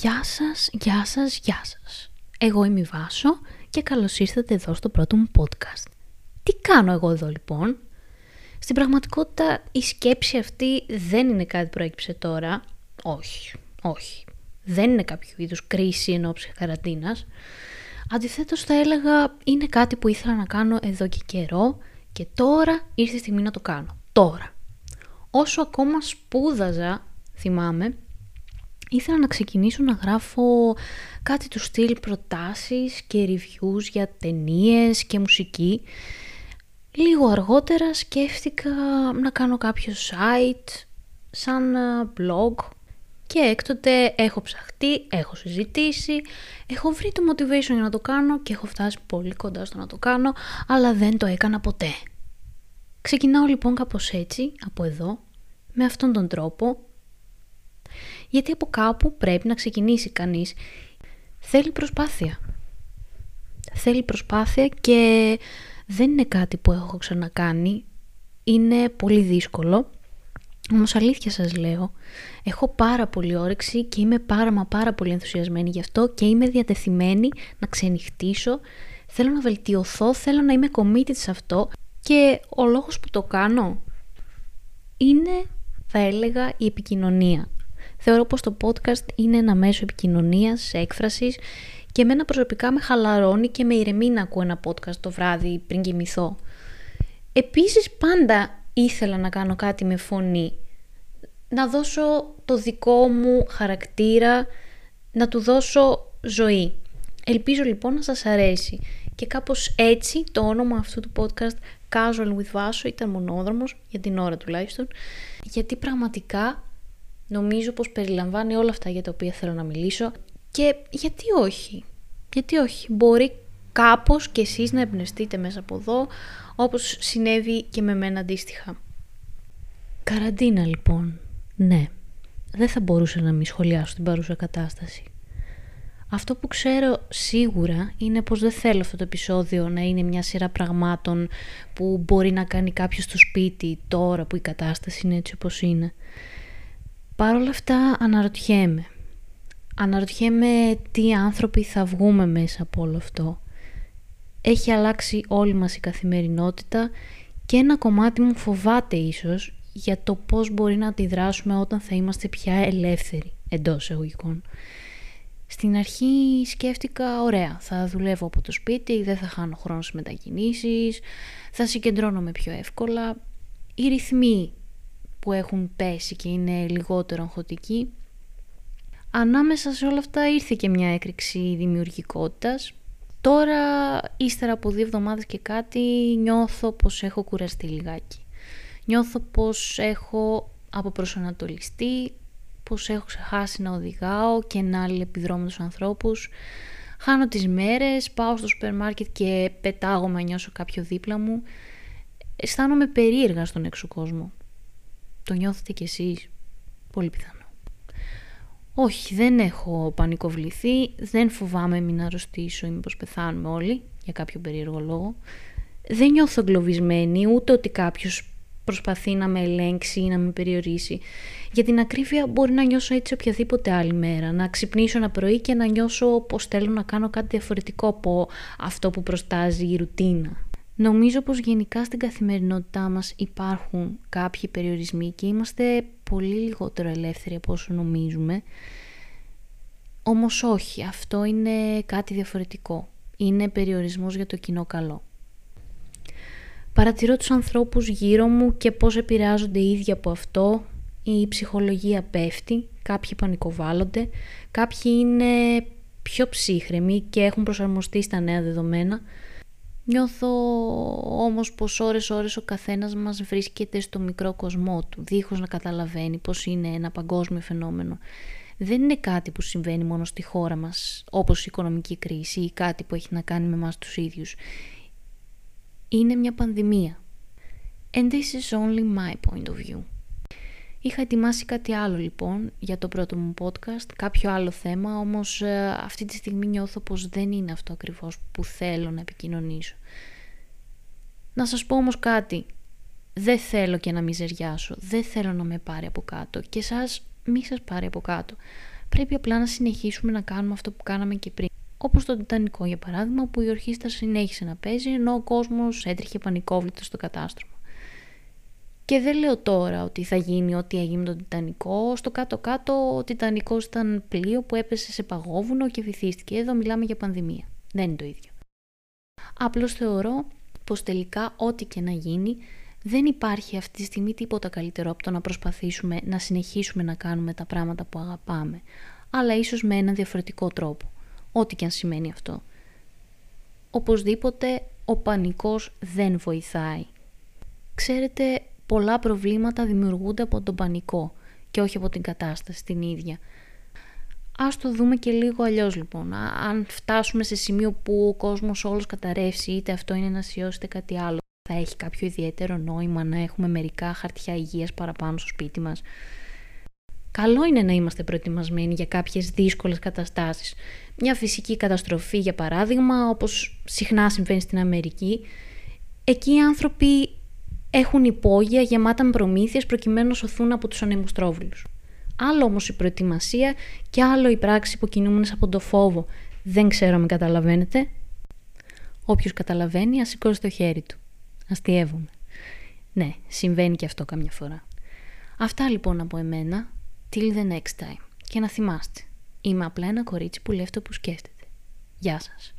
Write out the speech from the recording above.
Γεια σας, γεια σας. Εγώ είμαι η Βάσο και καλώς ήρθατε εδώ στο πρώτο μου podcast. Τι κάνω εγώ εδώ λοιπόν; Στην πραγματικότητα η σκέψη αυτή δεν είναι κάτι που προέκυψε τώρα. Όχι, όχι. Δεν είναι κάποιο είδους κρίση εν ώψη καραντίνας. Αντιθέτως θα έλεγα είναι κάτι που ήθελα να κάνω εδώ και καιρό και τώρα ήρθε η στιγμή να το κάνω. Τώρα. Όσο ακόμα σπούδαζα, θυμάμαι, ήθελα να ξεκινήσω να γράφω κάτι του στυλ προτάσεις και reviews για ταινίες και μουσική. Λίγο αργότερα σκέφτηκα να κάνω κάποιο site σαν ε, blog και έκτοτε έχω ψαχτεί, έχω συζητήσει, έχω βρει το motivation για να το κάνω και έχω φτάσει πολύ κοντά στο να το κάνω, αλλά δεν το έκανα ποτέ. Ξεκινάω λοιπόν κάπως έτσι, από εδώ, με αυτόν τον τρόπο, γιατί από κάπου πρέπει να ξεκινήσει κανείς. Θέλει προσπάθεια. Θέλει προσπάθεια και δεν είναι κάτι που έχω ξανακάνει. Είναι πολύ δύσκολο. Όμως αλήθεια σας λέω, έχω πάρα πολύ όρεξη και είμαι πάρα μα πάρα πολύ ενθουσιασμένη γι' αυτό και είμαι διατεθειμένη να ξενυχτήσω, θέλω να βελτιωθώ, θέλω να είμαι committed σε αυτό και ο λόγος που το κάνω είναι, θα έλεγα, η επικοινωνία. Θεωρώ πως το podcast είναι ένα μέσο επικοινωνίας, έκφρασης και εμένα προσωπικά με χαλαρώνει και με ηρεμεί να ακούω ένα podcast το βράδυ πριν κοιμηθώ. Επίσης πάντα ήθελα να κάνω κάτι με φωνή. Να δώσω το δικό μου χαρακτήρα, να του δώσω ζωή. Ελπίζω λοιπόν να σας αρέσει. Και κάπως έτσι το όνομα αυτού του podcast Casual with Vaso ήταν μονόδρομος, για την ώρα τουλάχιστον, γιατί πραγματικά νομίζω πως περιλαμβάνει όλα αυτά για τα οποία θέλω να μιλήσω και γιατί όχι, γιατί όχι, μπορεί κάπως και εσείς να εμπνευστείτε μέσα από εδώ, όπως συνέβη και με μένα αντίστοιχα. Καραντίνα λοιπόν, ναι, δεν θα μπορούσα να μην σχολιάσω την παρούσα κατάσταση. Αυτό που ξέρω σίγουρα είναι πως δεν θέλω αυτό το επεισόδιο να είναι μια σειρά πραγμάτων που μπορεί να κάνει κάποιος στο σπίτι τώρα που η κατάσταση είναι έτσι όπως είναι. Παρ' όλα αυτά αναρωτιέμαι. Αναρωτιέμαι τι άνθρωποι θα βγούμε μέσα από όλο αυτό. Έχει αλλάξει όλη μας η καθημερινότητα και ένα κομμάτι μου φοβάται ίσως για το πώς μπορεί να αντιδράσουμε όταν θα είμαστε πια ελεύθεροι εντός εγωγικών. Στην αρχή σκέφτηκα, ωραία, θα δουλεύω από το σπίτι, δεν θα χάνω χρόνο στις μετακινήσεις, θα συγκεντρώνομαι πιο εύκολα. Οι ρυθμοί που έχουν πέσει και είναι λιγότερο αγχωτικοί. Ανάμεσα σε όλα αυτά ήρθε και μια έκρηξη δημιουργικότητας. Τώρα, ύστερα από δύο εβδομάδες και κάτι, νιώθω πως έχω κουραστεί λιγάκι. Νιώθω πως έχω αποπροσανατολιστεί, πως έχω ξεχάσει να οδηγάω και να αλληλεπιδρώ με τους ανθρώπους. Χάνω τις μέρες, πάω στο σούπερ μάρκετ και πετάγω να νιώσω κάποιο δίπλα μου. Αισθάνομαι περίεργα στον έξω κόσμο. Το νιώθετε κι εσείς. Πολύ πιθανό. Όχι, δεν έχω πανικοβληθεί, δεν φοβάμαι μην αρρωστήσω ή μήπως πεθάνουμε όλοι, για κάποιο περίεργο λόγο. Δεν νιώθω εγκλωβισμένη, ούτε ότι κάποιος προσπαθεί να με ελέγξει ή να με περιορίσει. Για την ακρίβεια μπορεί να νιώσω έτσι οποιαδήποτε άλλη μέρα, να ξυπνήσω ένα πρωί και να νιώσω πως θέλω να κάνω κάτι διαφορετικό από αυτό που προστάζει η ρουτίνα. Νομίζω πως γενικά στην καθημερινότητά μας υπάρχουν κάποιοι περιορισμοί και είμαστε πολύ λιγότερο ελεύθεροι από όσο νομίζουμε. Όμως όχι, αυτό είναι κάτι διαφορετικό. Είναι περιορισμός για το κοινό καλό. Παρατηρώ τους ανθρώπους γύρω μου και πώς επηρεάζονται οι ίδιοι από αυτό. Η ψυχολογία πέφτει, κάποιοι πανικοβάλλονται, κάποιοι είναι πιο ψύχρεμοι και έχουν προσαρμοστεί στα νέα δεδομένα. Νιώθω όμως πως ώρες ώρες ο καθένας μας βρίσκεται στο μικρό κοσμό του, δίχως να καταλαβαίνει πως είναι ένα παγκόσμιο φαινόμενο. Δεν είναι κάτι που συμβαίνει μόνο στη χώρα μας, όπως η οικονομική κρίση ή κάτι που έχει να κάνει με εμάς τους ίδιους. Είναι μια πανδημία. And this is only my point of view. Είχα ετοιμάσει κάτι άλλο λοιπόν για το πρώτο μου podcast, κάποιο άλλο θέμα, όμως ε, αυτή τη στιγμή νιώθω πως δεν είναι αυτό ακριβώς που θέλω να επικοινωνήσω. Να σας πω όμως κάτι, δεν θέλω και να μιζεριάσω, δεν θέλω να με πάρει από κάτω και σας μη σας πάρει από κάτω. Πρέπει απλά να συνεχίσουμε να κάνουμε αυτό που κάναμε και πριν. Όπως το Τιτανικό για παράδειγμα που η ορχήστρα συνέχισε να παίζει ενώ ο κόσμος έτρεχε πανικόβλητος στο κατάστρωμα. Και δεν λέω τώρα ότι θα γίνει ό,τι έγινε με τον Τιτανικό. Στο κάτω-κάτω ο Τιτανικός ήταν πλοίο που έπεσε σε παγόβουνο και βυθίστηκε. Εδώ μιλάμε για πανδημία. Δεν είναι το ίδιο. Απλώς θεωρώ πως τελικά ό,τι και να γίνει δεν υπάρχει αυτή τη στιγμή τίποτα καλύτερο από το να προσπαθήσουμε να συνεχίσουμε να κάνουμε τα πράγματα που αγαπάμε, αλλά ίσως με έναν διαφορετικό τρόπο, ό,τι και αν σημαίνει αυτό. Οπωσδήποτε ο πανικός δεν βοηθάει. Ξέρετε, πολλά προβλήματα δημιουργούνται από τον πανικό και όχι από την κατάσταση την ίδια. Ας το δούμε και λίγο αλλιώς λοιπόν. Αν φτάσουμε σε σημείο που ο κόσμος όλος καταρρεύσει, είτε αυτό είναι ένα ιός είτε κάτι άλλο, θα έχει κάποιο ιδιαίτερο νόημα να έχουμε μερικά χαρτιά υγείας παραπάνω στο σπίτι μας. Καλό είναι να είμαστε προετοιμασμένοι για κάποιες δύσκολες καταστάσεις. Μια φυσική καταστροφή για παράδειγμα, όπως συχνά συμβαίνει στην Αμερική, εκεί οι άνθρωποι έχουν υπόγεια γεμάτα με προμήθειες προκειμένου να σωθούν από τους ανεμοστρόβιλους. Άλλο όμως η προετοιμασία και άλλο η πράξη που κινούμενες από το φόβο. Δεν ξέρω αν καταλαβαίνετε. Όποιος καταλαβαίνει ας σηκώσει το χέρι του. Αστειεύομαι. Ναι, συμβαίνει και αυτό καμιά φορά. Αυτά λοιπόν από εμένα. Till the next time. Και να θυμάστε, είμαι απλά ένα κορίτσι που λέει αυτό που σκέφτεται. Γεια σας.